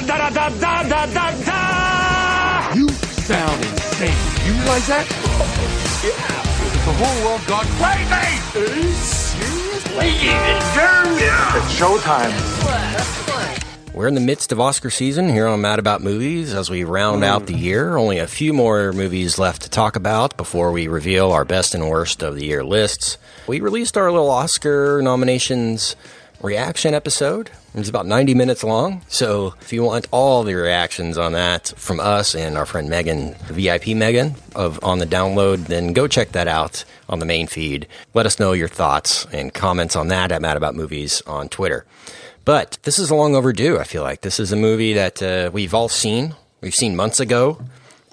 da da da da da da da. You sound insane. You realize that? Yeah. The whole world got crazy. Seriously? Yeah. It's showtime. We're in the midst of Oscar season here on Mad About Movies as we round Mm. out the year. Only a few more movies left to talk about before we reveal our best and worst of the year lists. We released our little Oscar nominations reaction episode. It was about 90 minutes long. So if you want all the reactions on that from us and our friend Megan, VIP Megan of on the download, then go check that out on the main feed. Let us know your thoughts and comments on that at Mad About Movies on Twitter. But this is a long overdue, I feel like. This is a movie that uh, we've all seen. We've seen months ago,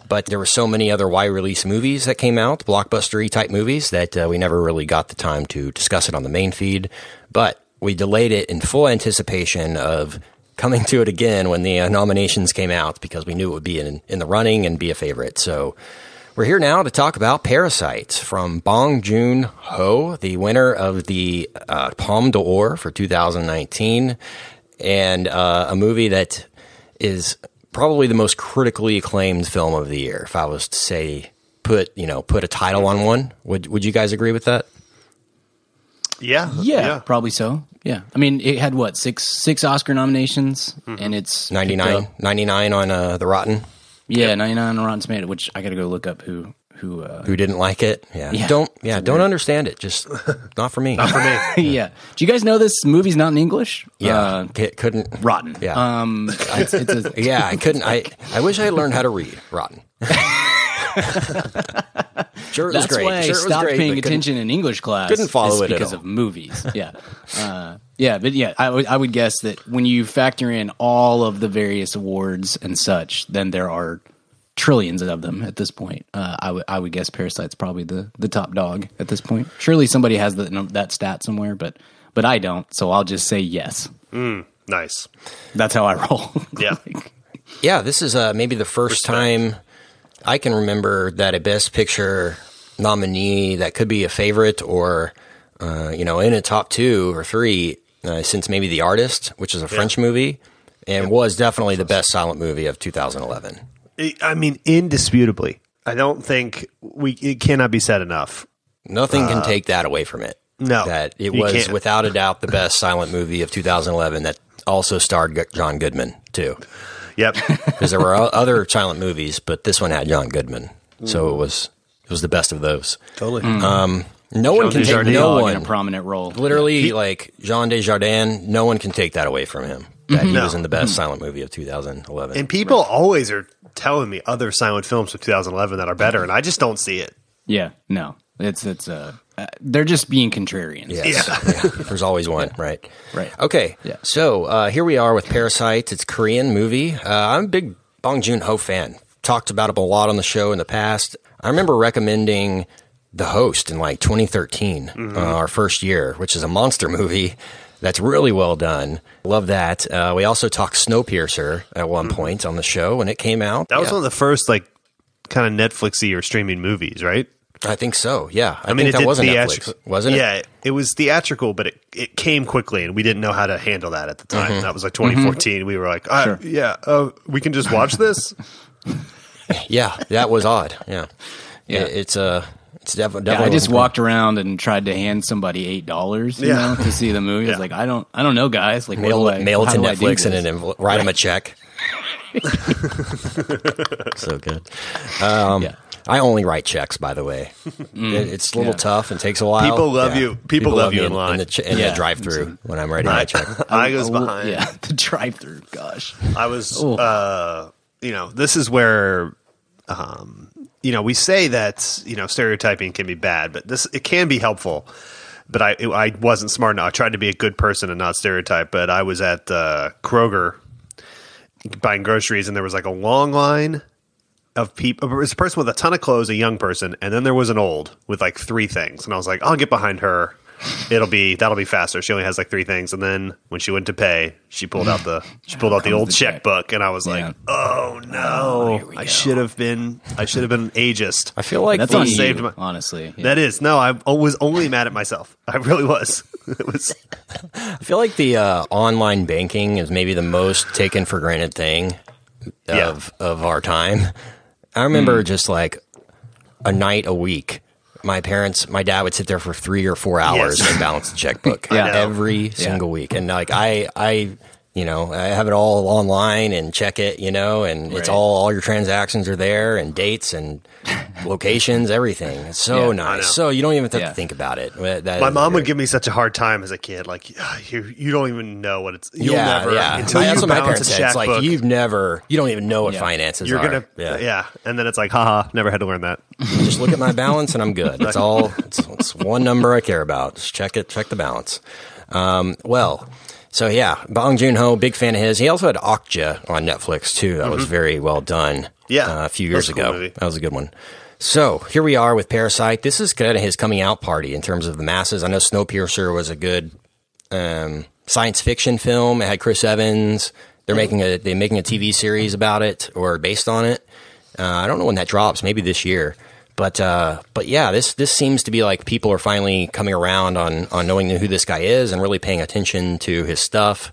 but there were so many other wide release movies that came out, blockbustery type movies, that uh, we never really got the time to discuss it on the main feed. But we delayed it in full anticipation of coming to it again when the uh, nominations came out because we knew it would be in, in the running and be a favorite. So we're here now to talk about Parasite from Bong Joon Ho, the winner of the uh, Palme d'Or for 2019, and uh, a movie that is probably the most critically acclaimed film of the year. If I was to say, put you know, put a title on one, would would you guys agree with that? Yeah, Yeah, probably so. Yeah, I mean, it had what six six Oscar nominations, and it's 99, 99 on uh, the Rotten. Yeah, ninety nine on Rotten Tomato, which I got to go look up who who. Uh, Who didn't like it? Yeah, Yeah. don't yeah, don't understand it. Just not for me. Not for me. yeah, do you guys know this movie's not in English? Yeah, Uh, c- couldn't. Rotten. Yeah. Um, it's, it's a, Yeah, I couldn't. I I wish I had learned how to read Rotten. sure, it was That's great. why I sure, it was stopped great, paying but couldn't- attention in English class. couldn't follow is it at because all. of movies. Yeah, uh, yeah, but yeah, I would I would guess that when you factor in all of the various awards and such, then there are trillions of them at this point. Uh, I would I would guess Parasite's probably the the top dog at this point. Surely somebody has the, that stat somewhere, but but I don't. So I'll just say yes. Nice. That's how I roll. Yeah. Yeah, this is uh, maybe the first time I can remember that a Best Picture nominee that could be a favorite or uh, you know in a top two or three uh, since maybe The Artist, which is a French movie and was definitely the best silent movie of 2011. I- mean, indisputably. I don't think we. It cannot be said enough. Nothing can take that away from it. Uh, no, that it was can't. without a doubt the best silent movie of 2011 that also starred John Goodman too. Yep. Because there were other silent movies, but this one had John Goodman, so it was it was the best of those. totally. Um, no one can take no one in a prominent role. literally like Jean Dujardin. No one can take that away from him. That he No. was in the best silent movie of 2011. and people always are telling me other silent films of 2011 that are better, and I just don't see it. Yeah, no, it's it's uh, uh they're just being contrarians. Yes. Yeah. There's always one, right? Right. Okay. Yeah. So uh, here we are with Parasite. It's a Korean movie. Uh, I'm a big Bong Joon Ho fan. Talked about it a lot on the show in the past. I remember recommending The Host in like 2013, uh, our first year, which is a monster movie. That's really well done. Love that. Uh, we also talked Snowpiercer at one point on the show when it came out. That was Yeah. one of the first like kind of Netflixy or streaming movies, right? I think so. Yeah. I, I mean, think it that was a theatrical- Netflix, wasn't it? Yeah, it, it was theatrical, but it, it came quickly, and we didn't know how to handle that at the time. Mm-hmm. That was like 2014. We were like, ah, yeah, uh, we can just watch this. Yeah. That was odd. Yeah. Yeah. It- it's uh, it's def- definitely. Yeah, I just wasn't- walked around and tried to hand somebody eight dollars, you Yeah. know, to see the movie. I was like, I don't, I don't know, guys. Like, mail, what I, mail it to do I do Netflix and this? then envel- write them a check. so good. Um, Yeah. I only write checks, by the way. It- it's a little Yeah. tough and takes a while. People love you. People love you me in line. the, ch- in Yeah. the drive-through when I'm writing my check. I was behind. Yeah, the drive-through. Gosh, I was, uh, you know, this is where, um, you know, we say that you know stereotyping can be bad, but this it can be helpful. But I I wasn't smart enough. I tried to be a good person and not stereotype. But I was at uh, Kroger buying groceries, and there was like a long line of people. It was a person with a ton of clothes, a young person, and then there was an old with like three things. And I was like, I'll get behind her. it'll be that'll be faster. She only has like three things, and then when she went to pay, she pulled out the she pulled out the old the check. checkbook, and I was Yeah. like, oh no, I should have been I should have been ageist. I feel like That's the, on saved you, my- honestly. Yeah. That is no, I was only mad at myself. I really was. It was I feel like the uh, online banking is maybe the most taken for granted thing Yeah. of of our time. I remember mm. just like a night a week. My parents, my dad would sit there for three or four hours Yes. and balance the checkbook Yeah. Every single week. And like I, I, you know, I have it all online and check it, you know, and it's all all your transactions are there and dates and locations, everything. It's so Yeah, nice. So you don't even have Yeah. to think about it. That my is mom would give me such a hard time as a kid. Like "Ah, you, you don't even know what it's. You'll yeah, never yeah. until That's you what my balance parents a said. It's like you've never, you don't even know what Yeah. finances You're are. gonna, yeah. yeah. and then it's like, haha, never had to learn that. Just look at my balance and I'm good. It's all. It's, it's one number I care about. Just check it. Check the balance. Um, well, so yeah, Bong Joon Ho, big fan of his. He also had Okja on Netflix too. That was very well done. Mm-hmm. Yeah, uh, a few years was a cool ago. That was a good one. So here we are with Parasite. This is kind of his coming out party in terms of the masses. I know Snowpiercer was a good um, science fiction film. It had Chris Evans. They're making a they're making a TV series about it or based on it. Uh, I don't know when that drops. Maybe this year. But uh, but yeah, this this seems to be like people are finally coming around on on knowing who this guy is and really paying attention to his stuff.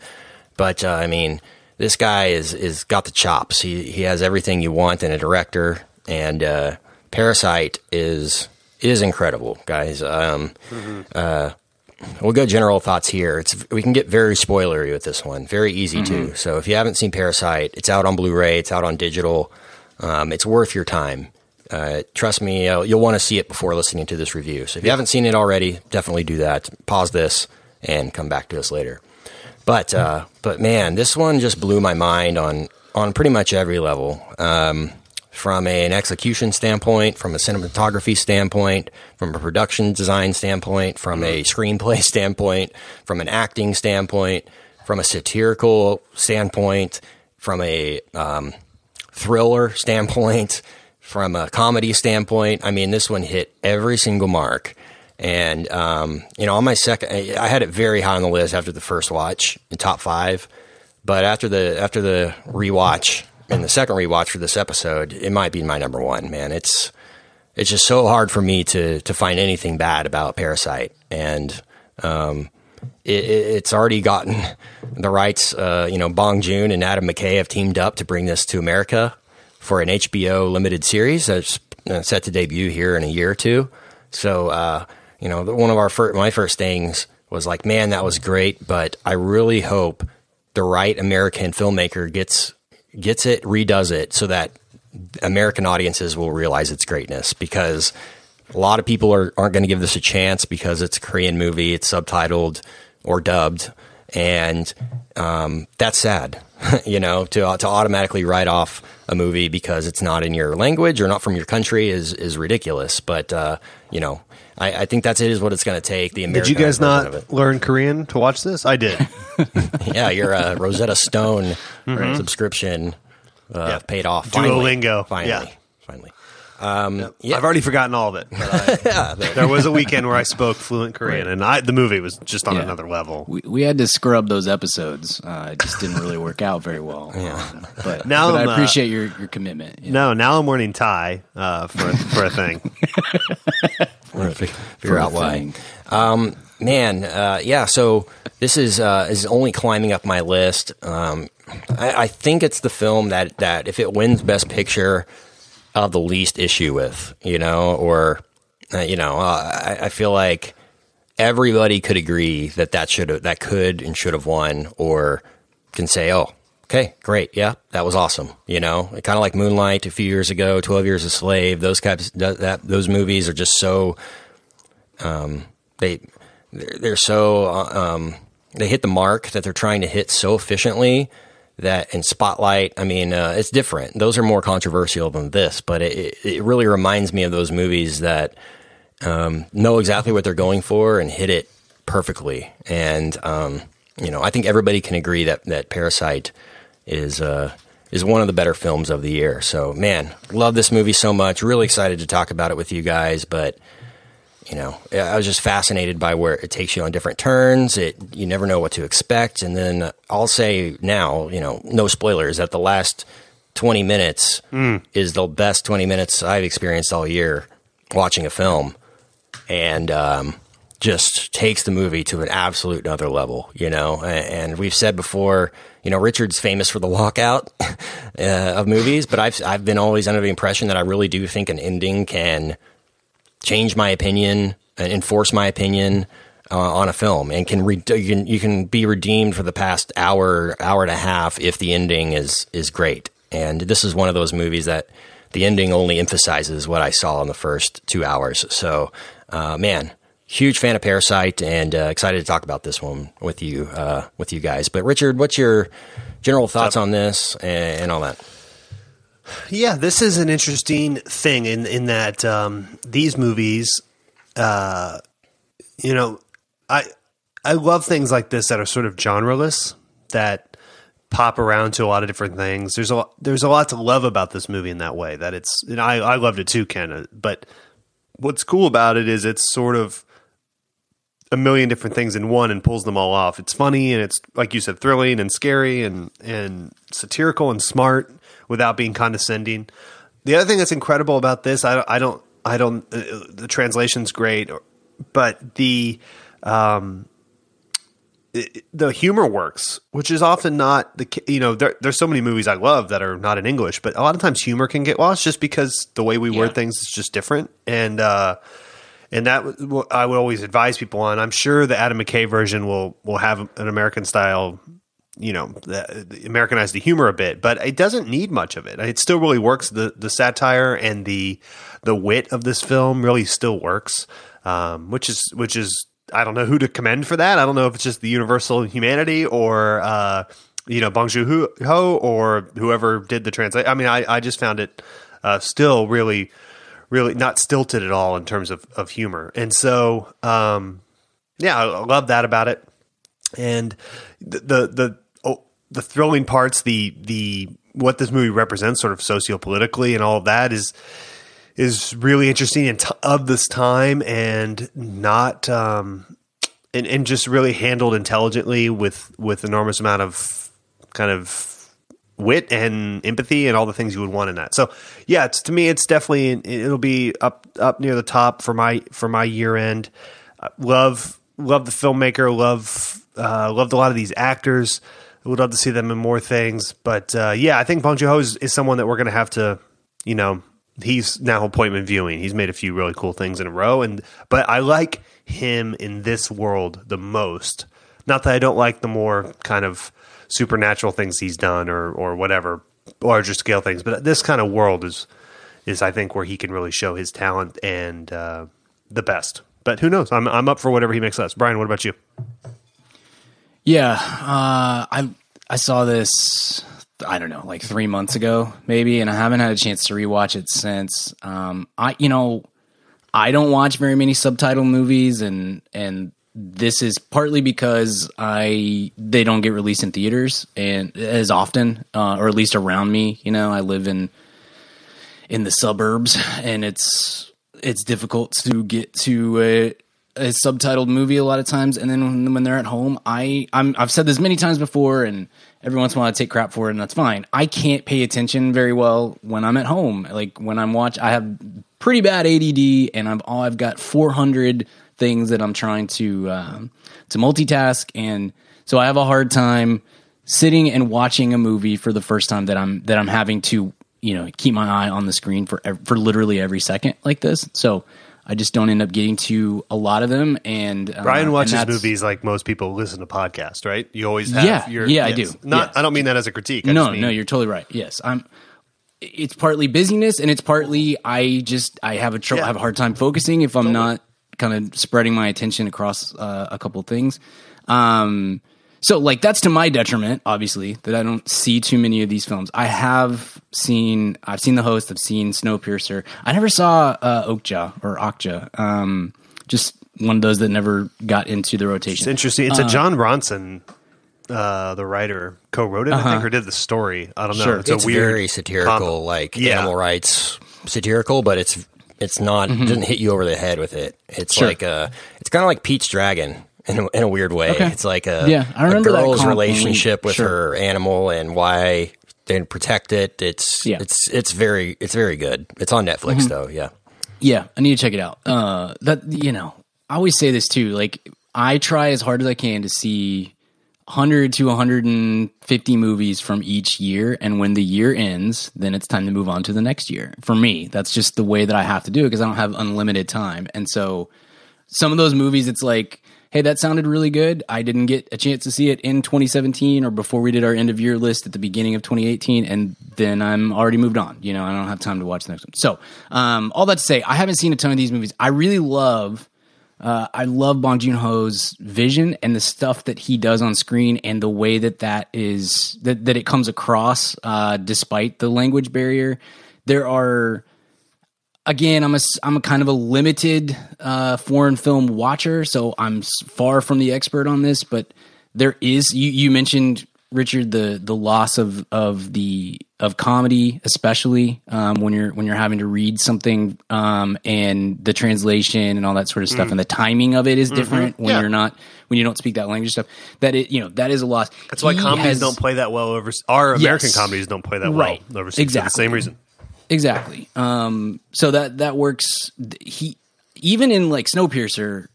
But uh, I mean, this guy is is got the chops. He he has everything you want in a director, and uh, Parasite is is incredible, guys. Um, uh, we'll go general thoughts here. It's we can get very spoilery with this one. Very easy too. So if you haven't seen Parasite, it's out on Blu-ray. It's out on digital. Um, it's worth your time. Uh, trust me, uh, you'll want to see it before listening to this review. So if you haven't seen it already, definitely do that. Pause this and come back to us later. But uh, but man, this one just blew my mind on on pretty much every level. Um, from a- an execution standpoint, from a cinematography standpoint, from a production design standpoint, from a screenplay standpoint, from an acting standpoint, from a satirical standpoint, from a um, thriller standpoint, from a comedy standpoint. I mean, this one hit every single mark. And um, you know, on my second, I had it very high on the list after the first watch, in top five. But after the after the rewatch and the second rewatch for this episode, it might be my number one. Man, it's it's just so hard for me to to find anything bad about Parasite, and um, it, it, it's already gotten the rights. Uh, you know, Bong Joon and Adam McKay have teamed up to bring this to America for an HBO limited series that's uh, set to debut here in a year or two. So, uh, you know, one of our my first things was like, man, that was great, but I really hope the right American filmmaker gets gets it, redoes it, so that American audiences will realize its greatness because a lot of people are, aren't going to give this a chance because it's a Korean movie, it's subtitled or dubbed, and um, that's sad. you know, to to automatically write off a movie because it's not in your language or not from your country is is ridiculous. But uh, you know, I, I think that's it is what it's going to take. The Did you guys not learn Korean to watch this? I did. Yeah, your uh, Rosetta Stone subscription uh, Yeah. paid off. Finally. Duolingo. Finally, Yeah. finally. Um, yeah. I've already forgotten all of it. But I, there was a weekend where I spoke fluent Korean, and I, the movie was just on Yeah. another level. We, we had to scrub those episodes. Uh, it just didn't really work out very well. Um, but Now but I'm, I uh, appreciate your, your commitment. Yeah. No, now I'm learning Thai uh, for for a thing. We're gonna fi- figure out why. Thing. Man, uh, yeah. So this is uh, is only climbing up my list. Um, I, I think it's the film that that if it wins Best Picture, I'll have the least issue with. You know, or uh, you know, uh, I, I feel like everybody could agree that that should have that could and should have won, or can say, oh. Okay, great. Yeah, that was awesome. You know, kind of like Moonlight a few years ago, Twelve Years a Slave. Those types, that, that those movies are just so they they're, they're so uh, um, they hit the mark that they're trying to hit so efficiently that in spotlight i mean uh, it's different. Those are more controversial than this but it, it- really reminds me of those movies that um, know exactly what they're going for and hit it perfectly. And um, you know i think everybody can agree that that parasite is uh, is one of the better films of the year. So man love this movie so much. Really excited to talk about it with you guys but you know, I was just fascinated by where it takes you on different turns. It you never know what to expect, and then I'll say now, you know, no spoilers. That the last twenty minutes is the best twenty minutes I've experienced all year watching a film, and um, just takes the movie to an absolute another level. You know, A- and we've said before, you know, Richard's famous for the walkout uh, of movies, but I've I've been always under the impression that I really do think an ending can change my opinion and enforce my opinion uh, on a film and can, re- you can you can be redeemed for the past hour hour and a half if the ending is is great. And this is one of those movies that the ending only emphasizes what I saw in the first two hours. So uh, man huge fan of Parasite and uh, excited to talk about this one with you uh, with you guys. But Richard what's your general thoughts on this and, and all that Yeah, this is an interesting thing in in that um, these movies, uh, you know, I I love things like this that are sort of genreless that pop around to a lot of different things. There's a there's a lot to love about this movie in that way. That it's and I I loved it too, Ken. But what's cool about it is it's sort of a million different things in one and pulls them all off. It's funny and it's like you said, thrilling and scary and and satirical and smart without being condescending. The other thing that's incredible about this, I, I don't, I don't, uh, the translation's great, but the um, it- the humor works, which is often not the you know there, there's so many movies I love that are not in English, but a lot of times humor can get lost just because the way we word things is just different, and uh, and that I would always advise people on. I'm sure the Adam McKay version will will have an American style, you know, Americanize the humor a bit, but it doesn't need much of it. It still really works. The the satire and the the wit of this film really still works, um, which is which is I don't know who to commend for that. I don't know if it's just the universal humanity or uh, you know Bong Joon Ho or whoever did the translate. I mean, I I just found it uh, still really really not stilted at all in terms of, of humor. And so, um, yeah, I love that about it. And the, the, the, thrilling parts, the, the, what this movie represents sort of sociopolitically and all of that is, is really interesting and t- of this time and not, um, and, and just really handled intelligently with, with enormous amount of kind of wit and empathy and all the things you would want in that. So yeah, it's to me, it's definitely it'll be up up near the top for my for my year end. Uh, love love the filmmaker. Love uh, loved a lot of these actors. Would love to see them in more things. But uh, yeah, I think Bong Joon Ho is, is someone that we're going to have to, you know, he's now appointment viewing. He's made a few really cool things in a row, and but I like him in this world the most. Not that I don't like the more kind of supernatural things he's done or or whatever larger scale things, but this kind of world is is I think where he can really show his talent and uh, the best. But who knows? I'm I'm up for whatever he makes us. Brian, what about you? Yeah, uh, I I saw this. I don't know, like three months ago, maybe, and I haven't had a chance to rewatch it since. Um, I, you know, I don't watch very many subtitle movies, and and this is partly because I they don't get released in theaters and as often, uh, or at least around me. You know, I live in in the suburbs, and it's it's difficult to get to a, a subtitled movie a lot of times. And then when, when they're at home, I I'm, I've said this many times before, and every once in a while I take crap for it, and that's fine. I can't pay attention very well when I'm at home. Like when I'm watch, I have pretty bad ADD, and I've all I've got 400 things that I'm trying to um, to multitask, and so I have a hard time sitting and watching a movie for the first time that I'm that I'm having to you know keep my eye on the screen for for literally every second like this. So I just don't end up getting to a lot of them. And uh, Brian watches that's- movies like most people listen to podcasts, right? You always have Yeah, your yeah, I do. Not Yes. I don't mean that as a critique. I No, just mean, no, you're totally right. Yes, I'm. It's partly busyness, and it's partly I just I have a tr- Yeah. have a hard time focusing if I'm not kind of spreading my attention across uh, a couple of things. Um, so like that's to my detriment, obviously, that I don't see too many of these films. I have seen, I've seen The Host, I've seen Snowpiercer. I never saw uh, Okja or Okja. Um, just one of those that never got into the rotation. It's interesting. It's a Jon Ronson, uh, the writer, co-wrote it, I think, or did the story. I don't know. It's, it's a weird very satirical, combo. like Yeah. animal rights satirical, but it's It's not it doesn't hit you over the head with it. It's Sure. like a it's kind of like Pete's Dragon in a, in a weird way. Okay. It's like a Yeah, I a remember that girl's relationship with sure. her animal and why they protect it. It's Yeah. it's it's very it's very good. It's on Netflix Mm-hmm. though. Yeah. Yeah, I need to check it out. Uh, that you know, I always say this too. Like, I try as hard as I can to see 100 to 150 movies from each year, and when the year ends, then it's time to move on to the next year. For me, that's just the way that I have to do it because I don't have unlimited time, and so some of those movies, it's like. Hey, that sounded really good. I didn't get a chance to see it in 2017 or before we did our end of year list at the beginning of 2018, and then I'm already moved on. You know, I don't have time to watch the next one. So, um, all that to say, I haven't seen a ton of these movies. I really love uh, I love Bong Joon Ho's vision and the stuff that he does on screen and the way that that is that, that it comes across uh, despite the language barrier. There are again, I'm a s- I'm a kind of a limited uh, foreign film watcher, so I'm far from the expert on this. But there is you you mentioned Richard the the loss of of the of comedy, especially um, when you're when you're having to read something um, and the translation and all that sort of stuff, and the timing of it is different when Yeah. you're not when you don't speak that language stuff. That it you know that is a loss. That's why He comedies has- don't play that well over. Our American Yes. comedies don't play that Right. well overseas for the Exactly. same reason. Exactly. Um, so that that works. He even in like Snowpiercer,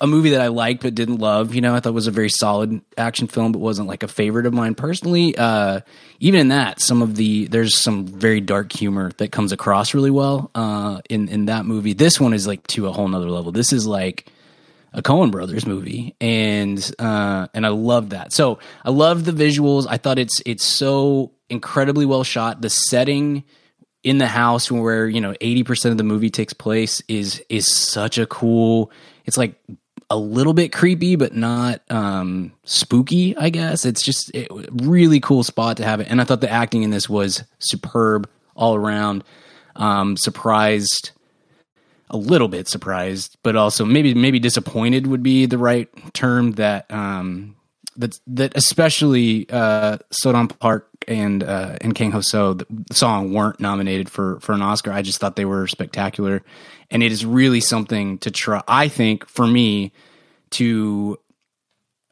a movie that I liked but didn't love. You know, I thought was a very solid action film, but wasn't like a favorite of mine personally. Uh, even in that, some of the there's some very dark humor that comes across really well uh, in in that movie. This one is like to a whole nother level. This is like a Coen Brothers movie, and uh, and I love that. So I love the visuals. I thought it's it's so incredibly well shot. The setting in the house where you know eighty percent of the movie takes place is is such a cool. It's like a little bit creepy, but not um, spooky. I guess it's just it, really cool spot to have it. And I thought the acting in this was superb all around. Um, surprised a little bit surprised, but also maybe maybe disappointed would be the right term. That um, that that especially uh, So-dam Park and uh, and Kang-ho the song weren't nominated for for an Oscar. I just thought they were spectacular, and it is really something to try. I think for me to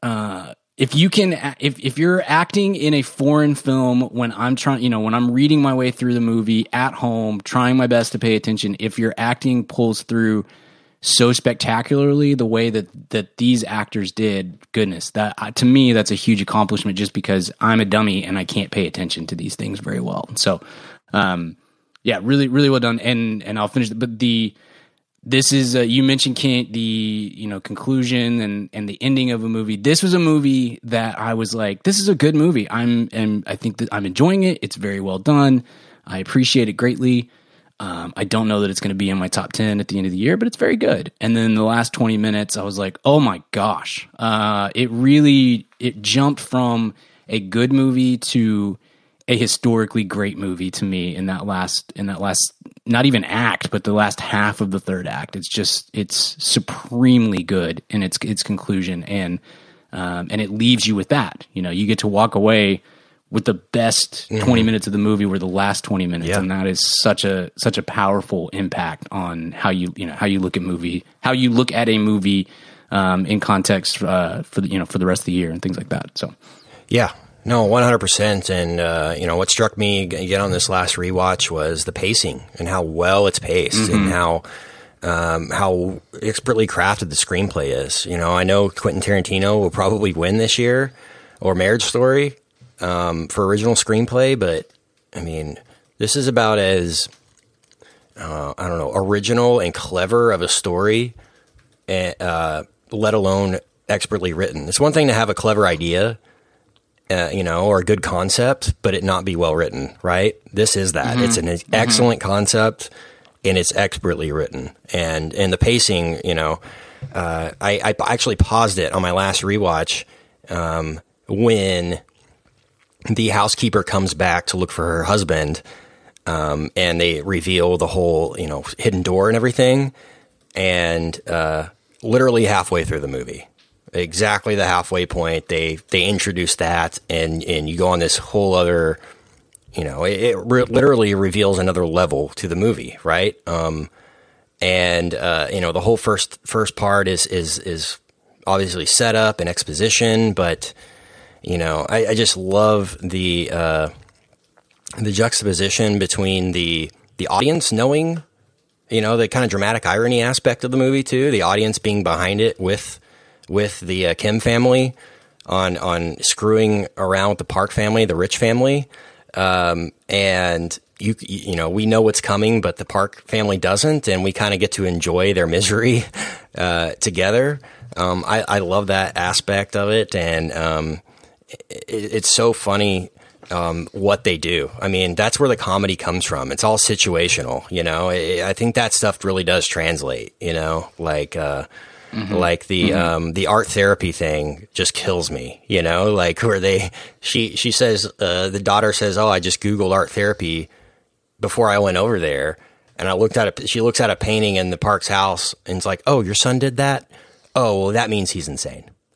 uh, if you can if if you're acting in a foreign film when I'm trying you know when I'm reading my way through the movie at home trying my best to pay attention if your acting pulls through so spectacularly the way that that these actors did goodness that uh, to me that's a huge accomplishment just because I'm a dummy and I can't pay attention to these things very well so um yeah really really well done and and I'll finish but the this is uh, you mentioned Ken, the you know conclusion and and the ending of a movie. This was a movie that I was like, this is a good movie. I'm and I think that I'm enjoying it. It's very well done. I appreciate it greatly. Um, I don't know that it's going to be in my top ten at the end of the year, but it's very good. And then the last twenty minutes, I was like, oh my gosh, uh, it really it jumped from a good movie to a historically great movie to me in that last in that last not even act but the last half of the third act. It's just it's supremely good in its its conclusion. And um, and it leaves you with that. You know you get to walk away with the best 20 minutes of the movie were the last 20 minutes Yeah. and that is such a such a powerful impact on how you you know how you look at movie how you look at a movie um, in context uh, for the you know for the rest of the year and things like that so Yeah. No, 100%. And, uh, you know, what struck me again on this last rewatch was the pacing and how well it's paced and how, um, how expertly crafted the screenplay is. You know, I know Quentin Tarantino will probably win this year or Marriage Story, um, for original screenplay, but I mean, this is about as, uh, I don't know, original and clever of a story, eh, uh, let alone expertly written. It's one thing to have a clever idea, uh, you know, or a good concept, but it not be well written, right? This is that. It's an excellent concept and it's expertly written. And and the pacing, you know, uh, I, I actually paused it on my last rewatch um, when the housekeeper comes back to look for her husband, um, and they reveal the whole, you know, hidden door and everything, and uh, literally halfway through the movie, exactly the halfway point, they they introduce that, and and you go on this whole other, you know, it, it re- literally reveals another level to the movie, right? Um, and uh, you know the whole first first part is is is obviously setup and exposition, but you know I, I just love the uh, the juxtaposition between the the audience knowing you know the kind of dramatic irony aspect of the movie too, the audience being behind it with with the uh, Kim family on on screwing around with the Park family, the rich family, um, and you you know we know what's coming, but the Park family doesn't, and we kind of get to enjoy their misery uh, together. Um, I, I love that aspect of it, and um, it's so funny um, what they do. I mean, that's where the comedy comes from. It's all situational, you know. I I think that stuff really does translate, you know, like. Uh, Like the um, the art therapy thing just kills me, you know. Like where they she she says uh, the daughter says, "Oh, I just googled art therapy before I went over there," and I looked at a she looks at a painting in the park's house and it's like, "Oh, your son did that? Oh, well, that means he's insane."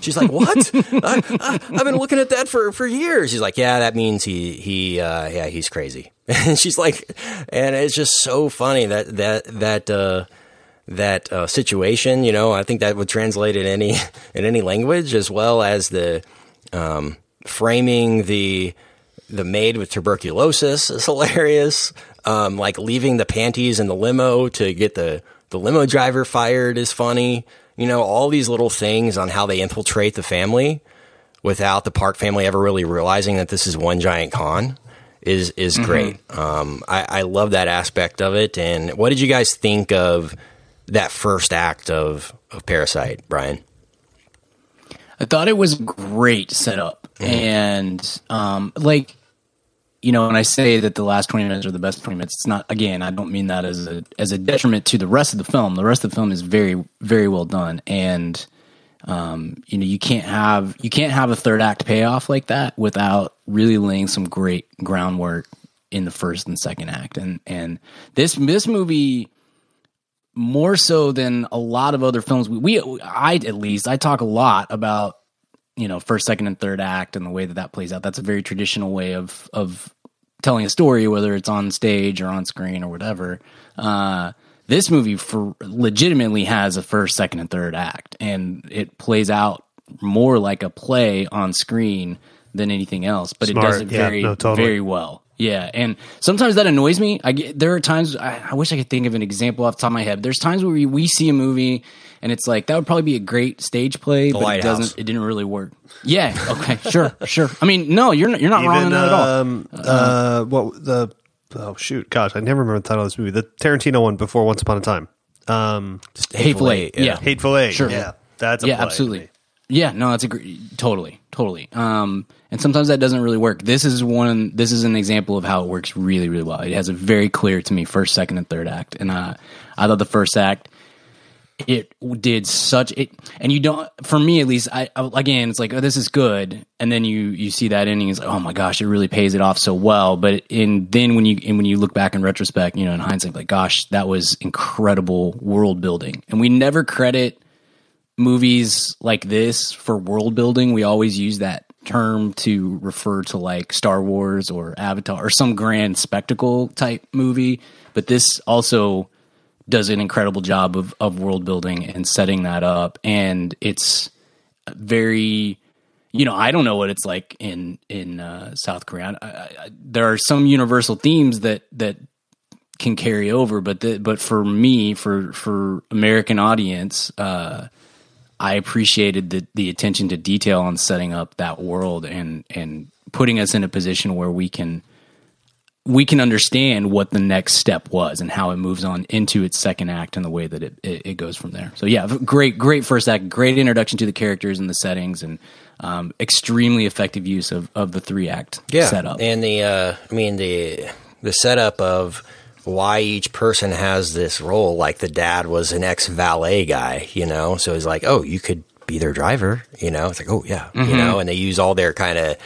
She's like, "What? I, I've been looking at that for, for years." He's like, "Yeah, that means he he uh, yeah he's crazy." And she's like, and it's just so funny that that that uh, that uh, situation. You know, I think that would translate in any in any language as well as the um, framing the the maid with tuberculosis is hilarious. Um, like leaving the panties in the limo to get the the limo driver fired is funny. You know, all these little things on how they infiltrate the family without the Park family ever really realizing that this is one giant con is is great. Um, I, I love that aspect of it. And what did you guys think of that first act of of Parasite, Brian? I thought it was great setup, and um, like you know, when I say that the last twenty minutes are the best twenty minutes, it's not. Again, I don't mean that as a as a detriment to the rest of the film. The rest of the film is very very well done, and um, you know, you can't have you can't have a third act payoff like that without really laying some great groundwork in the first and second act, and and this this movie more so than a lot of other films we, we I at least I talk a lot about you know first second and third act and the way that that plays out that's a very traditional way of of telling a story whether it's on stage or on screen or whatever uh this movie for legitimately has a first second and third act and it plays out more like a play on screen than anything else but Smart. it does it Yeah, very no, totally. very well yeah, and sometimes that annoys me. I get, there are times I, I wish I could think of an example off the top of my head. There's times where we, we see a movie and it's like that would probably be a great stage play, but it doesn't. It didn't really work. Yeah. Okay. sure. Sure. I mean, no, you're not, you're not wrong on Even that at all. um, uh, what the oh shoot, gosh, I never remember the title of this movie. The Tarantino one before Once Upon a Time. Um, Hateful Eight. Yeah. Hateful Eight. Sure. Yeah, that's a yeah, play absolutely. Yeah, no, that's a great, totally, totally. Um, and sometimes that doesn't really work. This is one. This is an example of how it works really, really well. It has a very clear to me first, second, and third act. And uh, I thought the first act it did such it and you don't for me at least i again it's like oh this is good. And then you you see that ending it's like oh my gosh it really pays it off so well. But in then when you and when you look back in retrospect you know in hindsight like gosh that was incredible world building. And we never credit movies like this for world building. We always use that term to refer to like star wars or avatar or some grand spectacle type movie. But this also does an incredible job of, of world building and setting that up. And it's very you know i don't know what it's like in in uh, south korea. I, I, there are some universal themes that that can carry over but the, but for me for for american audience uh i appreciated the the attention to detail on setting up that world and and putting us in a position where we can we can understand what the next step was and how it moves on into its second act and the way that it, it, it goes from there. So yeah, great, great first act, great introduction to the characters and the settings and um, extremely effective use of, of the three act setup. and the uh, I mean the the setup of why each person has this role. Like the dad was an ex valet guy, you know, so he's like, oh, you could be their driver, you know. It's like, oh yeah, you know, and they use all their kind of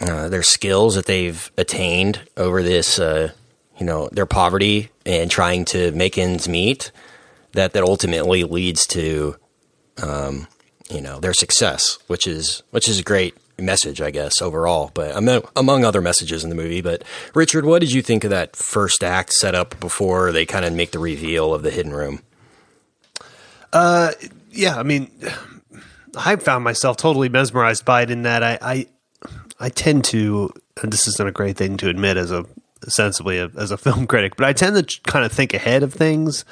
uh, their skills that they've attained over this, uh, you know, their poverty and trying to make ends meet. That that ultimately leads to, um, you know, their success, which is which is a great message, I guess, overall. But among, other messages in the movie. But Richard, what did you think of that first act setup before they kind of make the reveal of the hidden room? Uh, yeah, I mean, I found myself totally mesmerized by it in that I, I, I tend to, and this isn't a great thing to admit as a sensibly a, as a film critic, but I tend to kind of think ahead of things,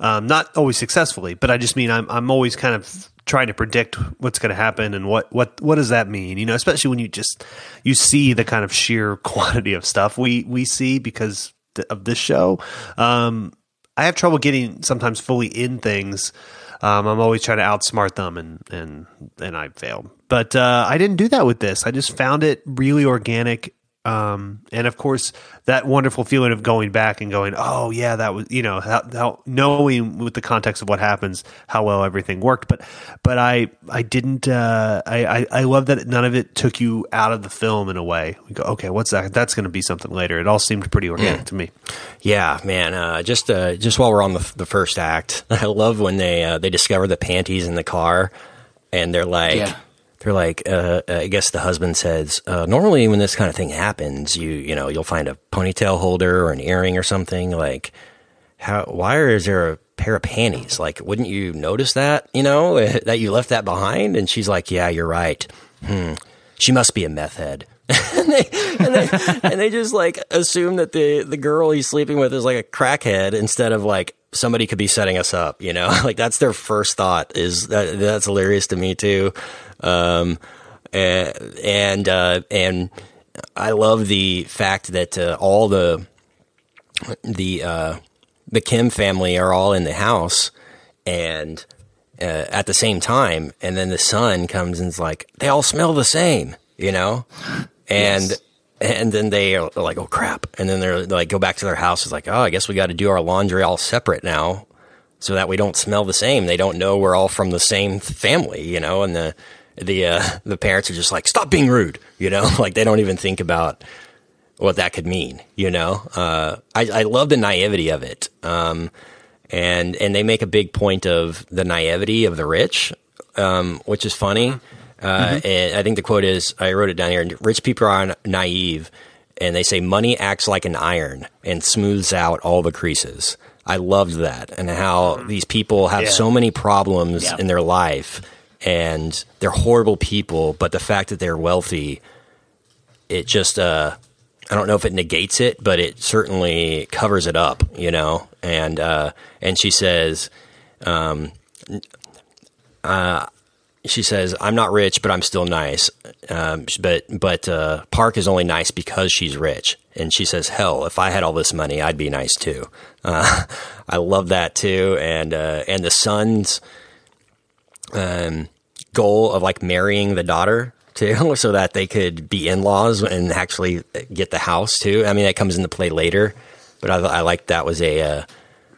um, not always successfully, but I just mean I'm I'm always kind of trying to predict what's going to happen and what what what does that mean, you know, especially when you just you see the kind of sheer quantity of stuff we we see because of this show. Um, I have trouble getting sometimes fully in things. Um, I'm always trying to outsmart them, and and and I failed. But uh, I didn't do that with this. I just found it really organic, um, and of course that wonderful feeling of going back and going, oh yeah, that was you know how, how knowing with the context of what happens how well everything worked. But but I I didn't. Uh, I, I I love that none of it took you out of the film in a way. We go, okay, what's that? That's going to be something later. It all seemed pretty organic to me. Yeah, man. Uh, just uh, just while we're on the, the first act, I love when they uh, they discover the panties in the car, and they're like, Yeah. They're like, uh, I guess the husband says, uh, normally when this kind of thing happens, you you know you'll find a ponytail holder or an earring or something. Like, how? Why is there a pair of panties? Like, wouldn't you notice that? You know that you left that behind? And she's like, Yeah, you're right. Hmm. She must be a meth head. and, they, and, they, and they just like assume that the the girl he's sleeping with is like a crackhead instead of like somebody could be setting us up. You know, like that's their first thought. Is that that's hilarious to me too. Um, and and uh, and I love the fact that uh, all the the uh, the Kim family are all in the house and uh, at the same time, and then the son comes and's like, they all smell the same, you know, and. Yes. And then they are like, "Oh crap!" And then they're like, go back to their house. It's like, "Oh, I guess we got to do our laundry all separate now, so that we don't smell the same." They don't know we're all from the same family, you know. And the the uh, the parents are just like, "Stop being rude," you know. like they don't even think about what that could mean. You know, uh, I, I love the naivety of it, um, and and they make a big point of the naivety of the rich, um, which is funny. Uh, And I think the quote is, I wrote it down here: "Rich people are naive, and they say money acts like an iron and smooths out all the creases." I loved that, and how these people have Yeah. so many problems Yeah. in their life, and they're horrible people. But the fact that they're wealthy it just uh I don't know if it negates it, but it certainly covers it up, you know. And uh and she says um uh she says I'm not rich, but I'm still nice. Um but but uh Park is only nice because she's rich. And she says, "Hell, if I had all this money, I'd be nice too." Uh I love that too and uh and the son's um goal of like marrying the daughter too, so that they could be in laws and actually get the house too. I mean, that comes into play later, but I, I like that was a uh,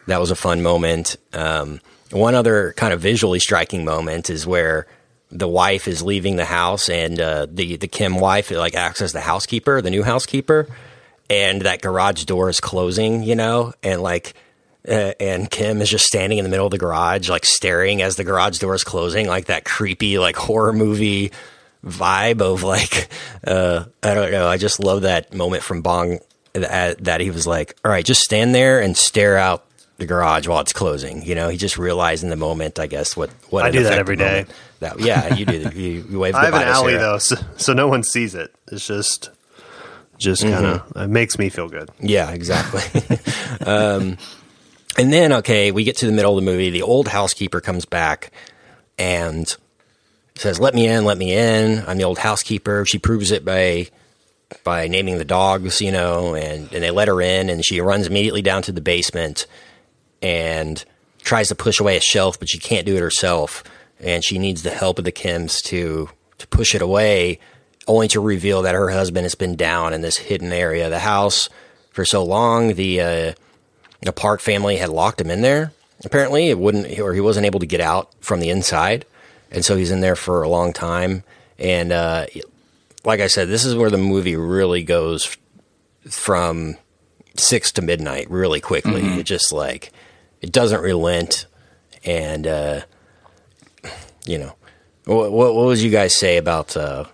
that was a fun moment. Um, one other kind of visually striking moment is where the wife is leaving the house and uh, the the Kim wife like acts as the housekeeper, the new housekeeper, and that garage door is closing, you know, and like uh, and Kim is just standing in the middle of the garage, like staring as the garage door is closing, like that creepy, like horror movie vibe of like, uh, I don't know. I just love that moment from Bong that, that he was like, all right, just stand there and stare out the garage while it's closing. You know, he just realized in the moment, I guess, what, what I do that every day. That, yeah, you do. You, you wave I have an alley Sarah. though, so, so no one sees it. It's just, just kind of it makes me feel good. Yeah, exactly. um, and then, okay, we get to the middle of the movie. The old housekeeper comes back and says, "Let me in, let me in. I'm the old housekeeper." She proves it by by naming the dogs, you know, and and they let her in, and she runs immediately down to the basement and tries to push away a shelf, but she can't do it herself, and she needs the help of the Kims to to push it away, only to reveal that her husband has been down in this hidden area of the house for so long. The uh, the Park family had locked him in there. Apparently, it wouldn't, or he wasn't able to get out from the inside, and so he's in there for a long time. And uh, like I said, this is where the movie really goes from six to midnight really quickly. It just like it doesn't relent, and uh, you know, what, what what would you guys say about uh,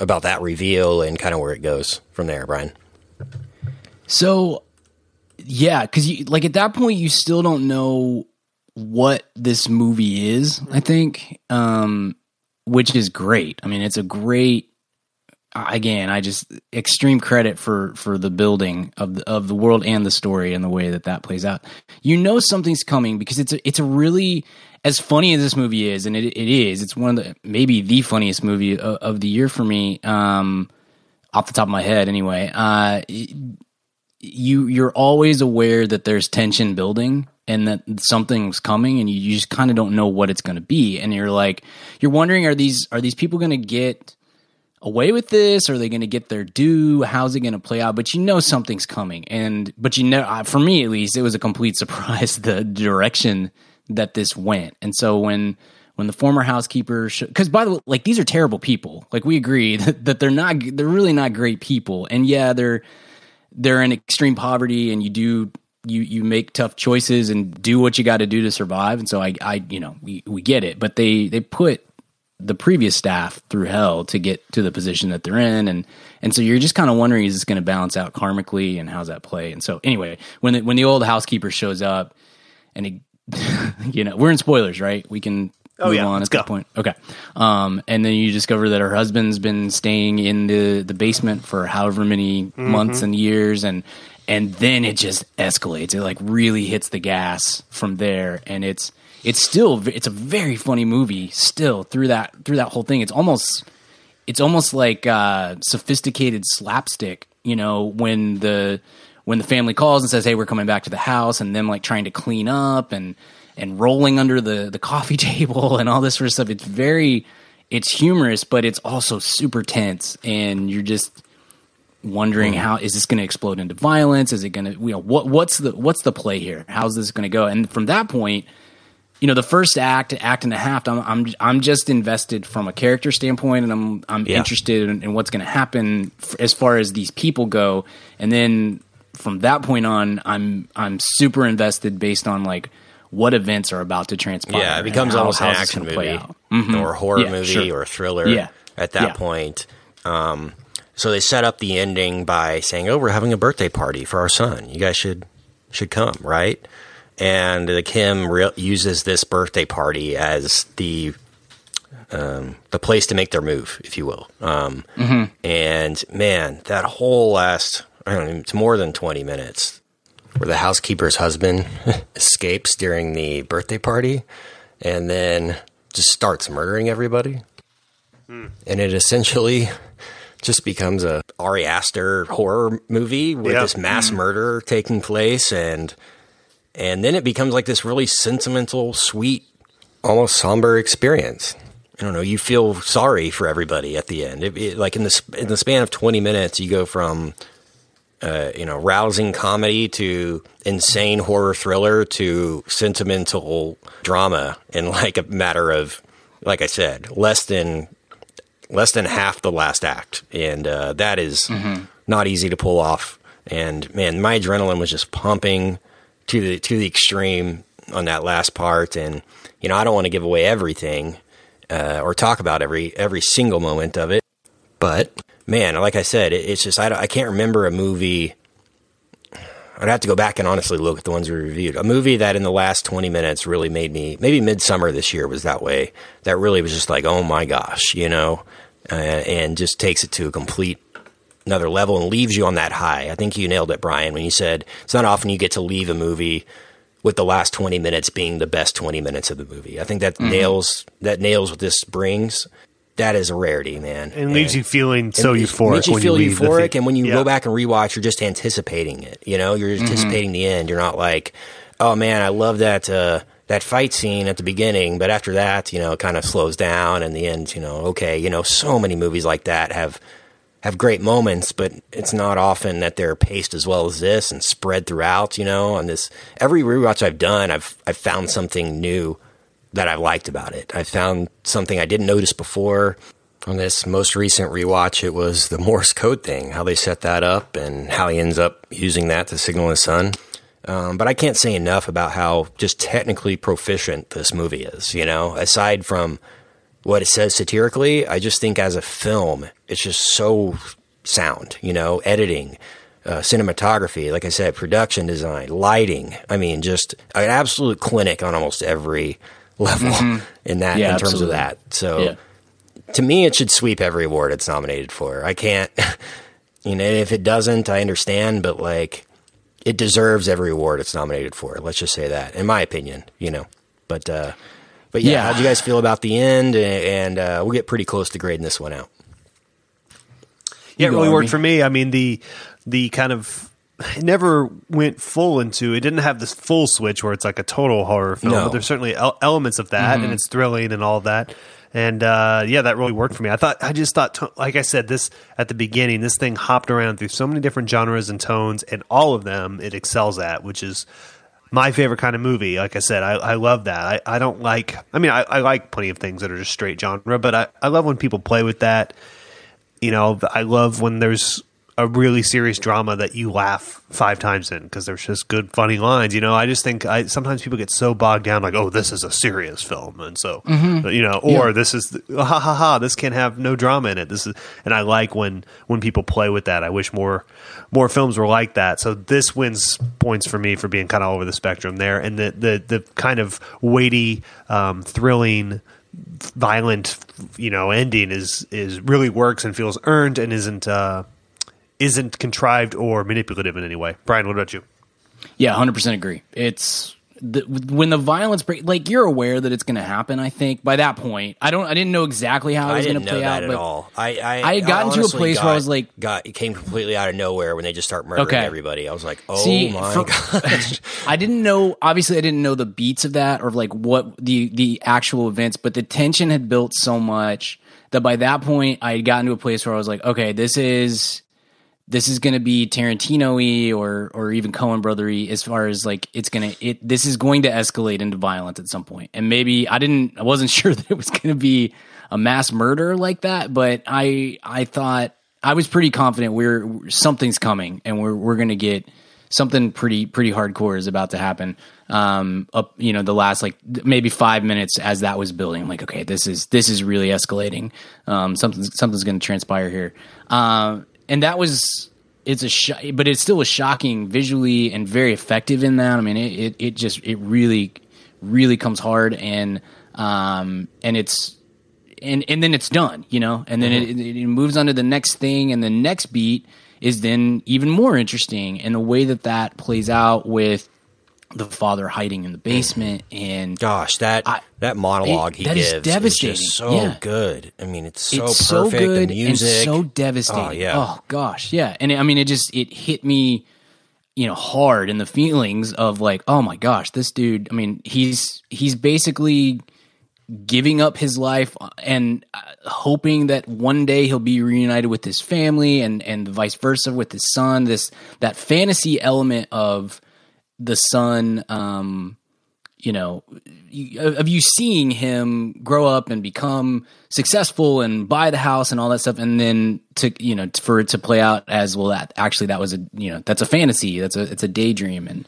about that reveal and kind of where it goes from there, Brian? So, yeah, because you like at that point you still don't know what this movie is. I think, um, which is great. I mean, it's a great. Again, I just extreme credit for for the building of the, of the world and the story and the way that that plays out. You know something's coming because it's a it's a really as funny as this movie is, and it, it is. It's one of the maybe the funniest movie of, of the year for me. Um, off the top of my head, anyway. Uh, you you're always aware that there's tension building and that something's coming and you, you just kind of don't know what it's going to be. And you're like you're wondering are these are these people going to get away with this? Are they going to get their due? How's it going to play out? But you know something's coming. And but you know uh, for me at least it was a complete surprise the direction that this went. And so when when the former housekeeper because by the way like these are terrible people. Like we agree that, that they're not they're really not great people. And yeah they're they're in extreme poverty and you do you you make tough choices and do what you got to do to survive. And so i i you know we we get it. But they they put the previous staff through hell to get to the position that they're in. And and so you're just kind of wondering is this going to balance out karmically and how's that play? And so anyway when the, when the old housekeeper shows up and he you know we're in spoilers right? We can Oh, move yeah, on at go. point. Okay. Um and then you discover that her husband's been staying in the the basement for however many Mm-hmm. months and years and and then it just escalates. It like really hits the gas from there and it's it's still it's a very funny movie still through that through that whole thing. It's almost it's almost like uh sophisticated slapstick you know when the when the family calls and says hey we're coming back to the house and them like trying to clean up and and rolling under the the coffee table and all this sort of stuff. It's very it's humorous but it's also super tense. And you're just wondering hmm. how is this going to explode into violence? Is it going to you know what what's the what's the play here? How's this going to go? And from that point you know the first act act and a half i'm i'm i'm just invested from a character standpoint and i'm i'm Yeah. interested in, in what's going to happen f- as far as these people go. And then from that point on i'm i'm super invested based on like what events are about to transpire Yeah, it becomes how- almost an how's action movie, out. Mhm. or a horror Yeah, movie, sure. or a thriller. Yeah. At that Yeah. point, um, so they set up the ending by saying, "Oh, we're having a birthday party for our son. You guys should should come, right?" And the Kim re- uses this birthday party as the um, the place to make their move, if you will. Um, And man, that whole last I don't know, it's more than twenty minutes where the housekeeper's husband escapes during the birthday party and then just starts murdering everybody. Hmm. And it essentially just becomes a Ari Aster horror movie with Yeah. this mass hmm. murder taking place and and then it becomes like this really sentimental, sweet, almost somber experience. I don't know. You feel sorry for everybody at the end. It, it- like in the in the span of twenty minutes, you go from uh, you know rousing comedy to insane horror thriller to sentimental drama in like a matter of, like I said, less than less than half the last act, and uh, that is not easy to pull off. And man, my adrenaline was just pumping to the to the extreme on that last part. And you know, I don't want to give away everything uh, or talk about every every single moment of it, but man, like I said, it, it's just I, I can't remember a movie. I'd have to go back and honestly look at the ones we reviewed. A movie that in the last 20 minutes really made me, maybe Midsommar this year was that way. That really was just like, oh my gosh, you know, uh, and just takes it to a complete another level and leaves you on that high. I think you nailed it, Brian, when you said it's not often you get to leave a movie with the last 20 minutes being the best 20 minutes of the movie. I think that nails that nails what this brings. That is a rarity, man. and leaves you feeling so and it euphoric Makes you when feel you leave the euphoric, and when you Yeah. go back and rewatch, you're just anticipating it. You know, you're anticipating the end. You're not like, oh man, I love that uh, that fight scene at the beginning, but after that, you know, it kind of slows down, and the end, you know, okay, you know, so many movies like that have have great moments, but it's not often that they're paced as well as this and spread throughout. You know, on this every rewatch I've done, I've I've found something new that I liked about it. I found something I didn't notice before. On this most recent rewatch, it was the Morse code thing, how they set that up and how he ends up using that to signal his son. Um, but I can't say enough about how just technically proficient this movie is. You know, aside from what it says satirically. I just think as a film, it's just so sound. You know, editing, uh, cinematography, like I said, production design, lighting. I mean, just an absolute clinic on almost every level in that Mm-hmm. Yeah, in terms absolutely. of that. So Yeah. to me, it should sweep every award it's nominated for. I can't, you know, if it doesn't, I understand, but like, it deserves every award it's nominated for. Let's just say that, in my opinion, you know. But, uh, but yeah, Yeah. how'd you guys feel about the end? And uh, we'll get pretty close to grading this one out. Yeah, it really worked for me. I mean, the the kind of it never went full into it didn't have this full switch where it's like a total horror film No. but there's certainly el- elements of that and it's thrilling and all that and uh, yeah that really worked for me i thought i just thought like i said this at the beginning this thing hopped around through so many different genres and tones and all of them it excels at which is my favorite kind of movie. Like I said, I, I love that. I, I don't like, I mean, I, I like plenty of things that are just straight genre, but I, I love when people play with that. You know, I love when there's a really serious drama that you laugh five times in because there's just good, funny lines. You know, I just think I sometimes people get so bogged down, like, oh, this is a serious film, and so you know, or this is ha ha ha, this can have no drama in it. This is, and I like when when people play with that. I wish more more films were like that. So this wins points for me for being kind of all over the spectrum there, and the the the kind of weighty, um, thrilling violent you know ending is is really works and feels earned and isn't uh isn't contrived or manipulative in any way brian what about you Yeah, hundred percent agree. It's the, when the violence break. Like you're aware that it's going to happen. I think by that point, I don't. I didn't know exactly how it I was going to play that out. at but all. I I, I had gotten to a honestly place where I was like- got it came completely out of nowhere when they just start murdering Okay. everybody. I was like, oh See, my for- gosh. I didn't know. Obviously, I didn't know the beats of that or like what the the actual events. But the tension had built so much that by that point, I had gotten to a place where I was like, okay, this is this is going to be Tarantino-y or or even Coen brothery as far as like it's going to it this is going to escalate into violence at some point. And maybe I didn't I wasn't sure that it was going to be a mass murder like that, but I I thought I was pretty confident we're something's coming and we're we're going to get something pretty pretty hardcore is about to happen. Um up you know the last like maybe 5 minutes as that was building I'm like okay this is this is really escalating. Um something's something's going to transpire here. Um and that was it's a sh- but it still was shocking visually and very effective in that. I mean, it, it, it just it really really comes hard and um and it's and and then it's done, you know, and then it, it, it moves on to the next thing, and the next beat is then even more interesting, and the way that that plays out with the father hiding in the basement and Gosh, that I- that monologue it- he that is gives devastating. is just so Yeah. good. I mean, it's so it's perfect. so good the music, and so devastating. Oh yeah, Oh gosh, yeah. And I mean, it just it hit me, you know, hard in the feelings of like, oh my gosh, this dude. I mean, he's he's basically giving up his life and uh, hoping that one day he'll be reunited with his family and and vice versa with his son. This that fantasy element of the son. Um, you know, of you seeing him grow up and become successful and buy the house and all that stuff, and then to you know for it to play out as well. That actually that was a you know that's a fantasy. That's a it's a daydream, and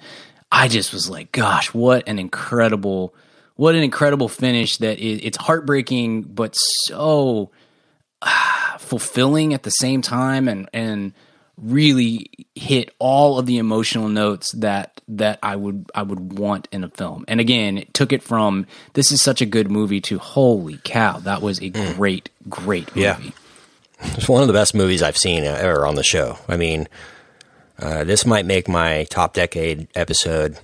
I just was like, gosh, what an incredible, what an incredible finish. That it, it's heartbreaking, but so ah, fulfilling at the same time, and and really hit all of the emotional notes that that I would I would want in a film. And again, it took it from this is such a good movie to holy cow, that was a great great movie. Yeah. It's one of the best movies I've seen ever on the show. I mean, uh, this might make my top decade episode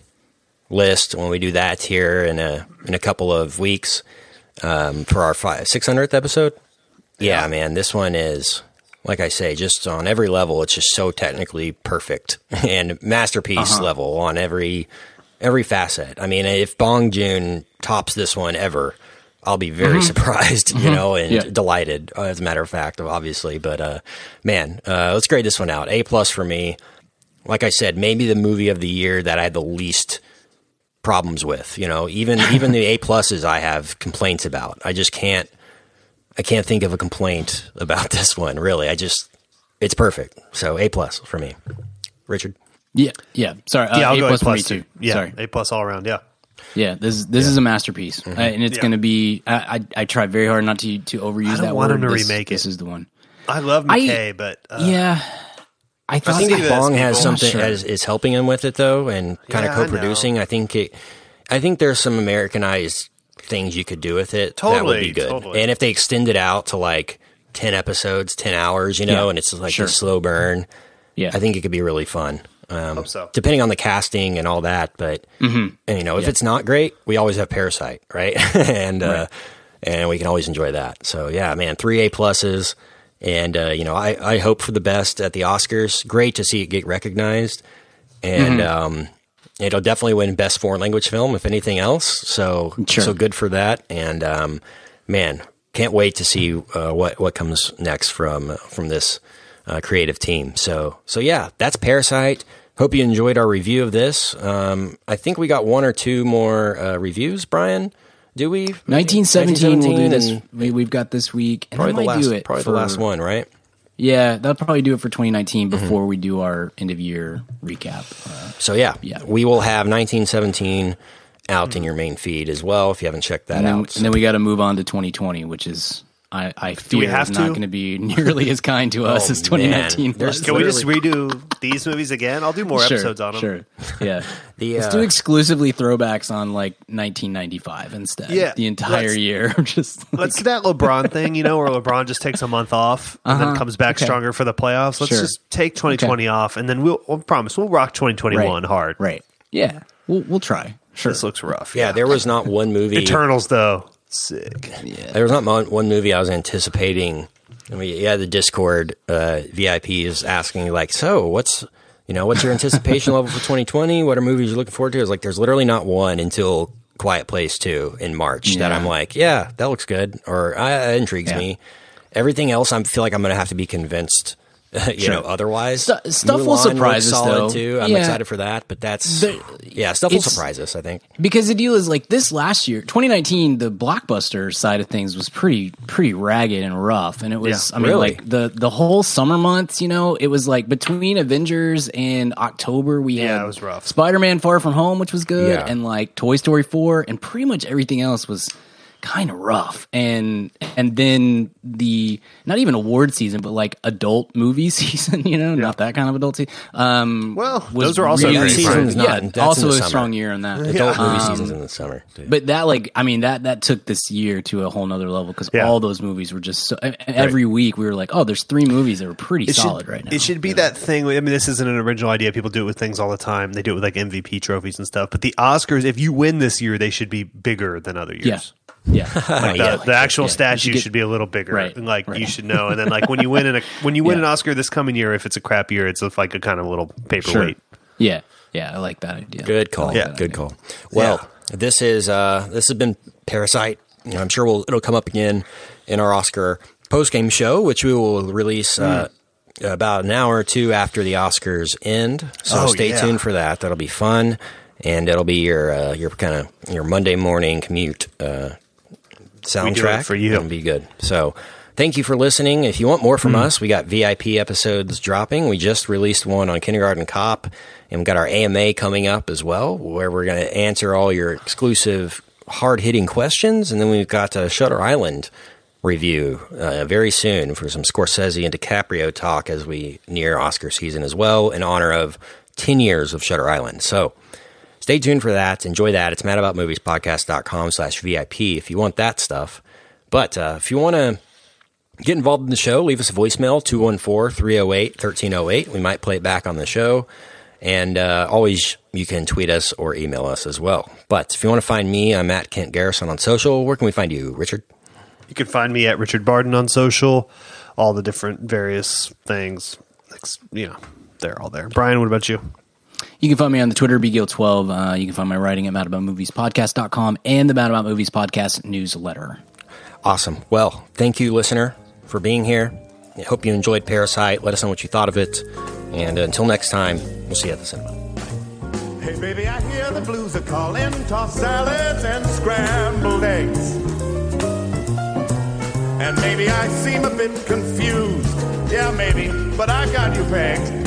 list when we do that here in a in a couple of weeks um, for our six hundredth episode. Yeah, man, this one is like I say, just on every level, it's just so technically perfect and masterpiece level on every every facet. I mean, if Bong Joon tops this one ever, I'll be very surprised, you know, and Yeah. delighted. As a matter of fact, obviously. But uh, man, uh, let's grade this one out. A plus for me. Like I said, maybe the movie of the year that I had the least problems with. You know, even even the A pluses I have complaints about. I just can't. I can't think of a complaint about this one. Really, I just it's perfect. So A plus for me. Richard. Yeah, yeah. Sorry, uh, yeah i'll A go plus a for me plus too. yeah Sorry. a plus all around yeah Yeah, this this is a masterpiece, Mm-hmm. Uh, and it's Yeah. going to be. I, I I try very hard not to to overuse I don't that want word. him to This- remake This it. is the one. I love I- but uh, yeah, I thought I think see that Bong has something Sure. as is helping him with it though, and kind Yeah, of co-producing. I, think it. I think there's some Americanized things you could do with it that would be good. totally. And if they extend it out to like ten episodes, ten hours, you know, Yeah, and it's like sure. a slow burn, yeah. I think it could be really fun. Um, Hope so. Depending on the casting and all that, but Mm-hmm. and, you know, if it's not great, we always have Parasite, right? and uh, and we can always enjoy that. So yeah, man, three A pluses, and uh, you know, I I hope for the best at the Oscars. Great to see it get recognized, and Mm-hmm. um, it'll definitely win best foreign language film if anything else. So Sure. so good for that, and um, man, can't wait to see uh, what what comes next from from this uh, creative team. So so yeah, that's Parasite. Hope you enjoyed our review of this. Um, I think we got one or two more uh, reviews, Brian. Do we? 1917, we'll do this. and We, we've got this week, and Probably the last. do it. probably for- the last one, right? Yeah, that'll probably do it for 2019 Mm-hmm. before we do our end of year recap. So yeah, Yeah. we will have 1917 out in your main feed as well if you haven't checked that and, then, out. and then we got to move on to 2020, which is I, I fear we have is not to? going to be nearly as kind to us Oh, as 2019 man. Was. Can we just redo these movies again? I'll do more sure, episodes on them. Sure. Yeah. The, Let's uh, do exclusively throwbacks on like 1995 instead. Yeah, The entire let's- year. Just like, Let's do that LeBron thing, you know, where LeBron just takes a month off and then Uh-huh. comes back Okay. stronger for the playoffs. Let's Sure. just take 2020 off, and then we'll, we'll promise we'll rock 2021 right, hard. Right. Yeah. We'll, we'll try. Sure. This looks rough. yeah, there was not one movie. Eternals though, sick. Yeah. There was not one movie I was anticipating. I mean, yeah, the Discord uh, VIP is asking like, so what's you know what's your anticipation level for 2020? What are movies you're looking forward to? It's like there's literally not one until Quiet Place Two in March that I'm like, yeah, that looks good or uh, that intrigues Yeah. me. Everything else, I feel like I'm going to have to be convinced. you Sure. know, otherwise, Stu- stuff will surprise looks us, though. too. I'm Yeah. excited for that, but that's The- yeah, stuff will surprise us. I think. because the deal is like this last year 2019 the blockbuster side of things was pretty pretty ragged and rough and it was Yeah, i mean really? like the the whole summer months you know it was like between avengers and october we Yeah, had it was rough. spider-man far from home which was good Yeah. and like toy story 4 and pretty much everything else was kind of rough and and then the not even award season but like adult movie season you know not that kind of adult season um Well, those are also really great. Season's fun. not- yeah that's also in the a summer. strong year on that Adult movie Um, seasons in the summer. too. but that, like, I mean, that that took this year to a whole nother level because Yeah. all those movies were just so. Every week we were like, oh, there's three movies that were pretty It solid should, right now. It should be that thing. I mean, this isn't an original idea. People do it with things all the time. They do it with like MVP trophies and stuff. But the Oscars, if you win this year, they should be bigger than other years. Yeah, yeah, Like Yeah. the, the actual Yeah, statue should should, be a little bigger. Right, And like right. you should know. And then like when you win in a when you win Yeah. an Oscar this coming year, if it's a crap year, it's like a kind of little sure. paperweight. yeah, yeah. I like that idea. Good call. I like that Good idea. call. Well, this is uh, this has been Parasite. You know, I'm sure we'll, it'll come up again in our Oscar post game show, which we will release uh, about an hour or two after the Oscars end. So Oh, stay yeah. tuned for that. That'll be fun, and it'll be your uh, your kind of your Monday morning commute uh, soundtrack for you. It'll be good. So. Thank you for listening. If you want more from us, we got VIP episodes dropping. We just released one on Kindergarten Cop, and we got our AMA coming up as well, where we're going to answer all your exclusive, hard hitting questions. And then we've got a Shutter Island review uh, very soon for some Scorsese and DiCaprio talk as we near Oscar season as well, in honor of 10 years of Shutter Island. So stay tuned for that. Enjoy that. It's madaboutmoviespodcast.com slash VIP if you want that stuff. But uh, if you want to get involved in the show, leave us a voicemail 214-308-1308. We might play it back on the show. And uh, always you can tweet us or email us as well. But if you want to find me, I'm at Kent Garrison on social. Where can we find you, Richard? You can find me at Richard Barden on social. All the different various things. You know, they're all there. Brian, what about you? You can find me on the Twitter, bgill12. Uh, you can find my writing at madaboutmoviespodcast.com and the Mad About Movies podcast newsletter. Awesome. Well, thank you, listener, for being here. I hope you enjoyed Parasite. Let us know what you thought of it. And until next time, we'll see you at the cinema. Hey, baby, I hear the blues are calling. Tossed salads and scrambled eggs. And maybe I seem a bit confused. Yeah, maybe, but I got you pegged.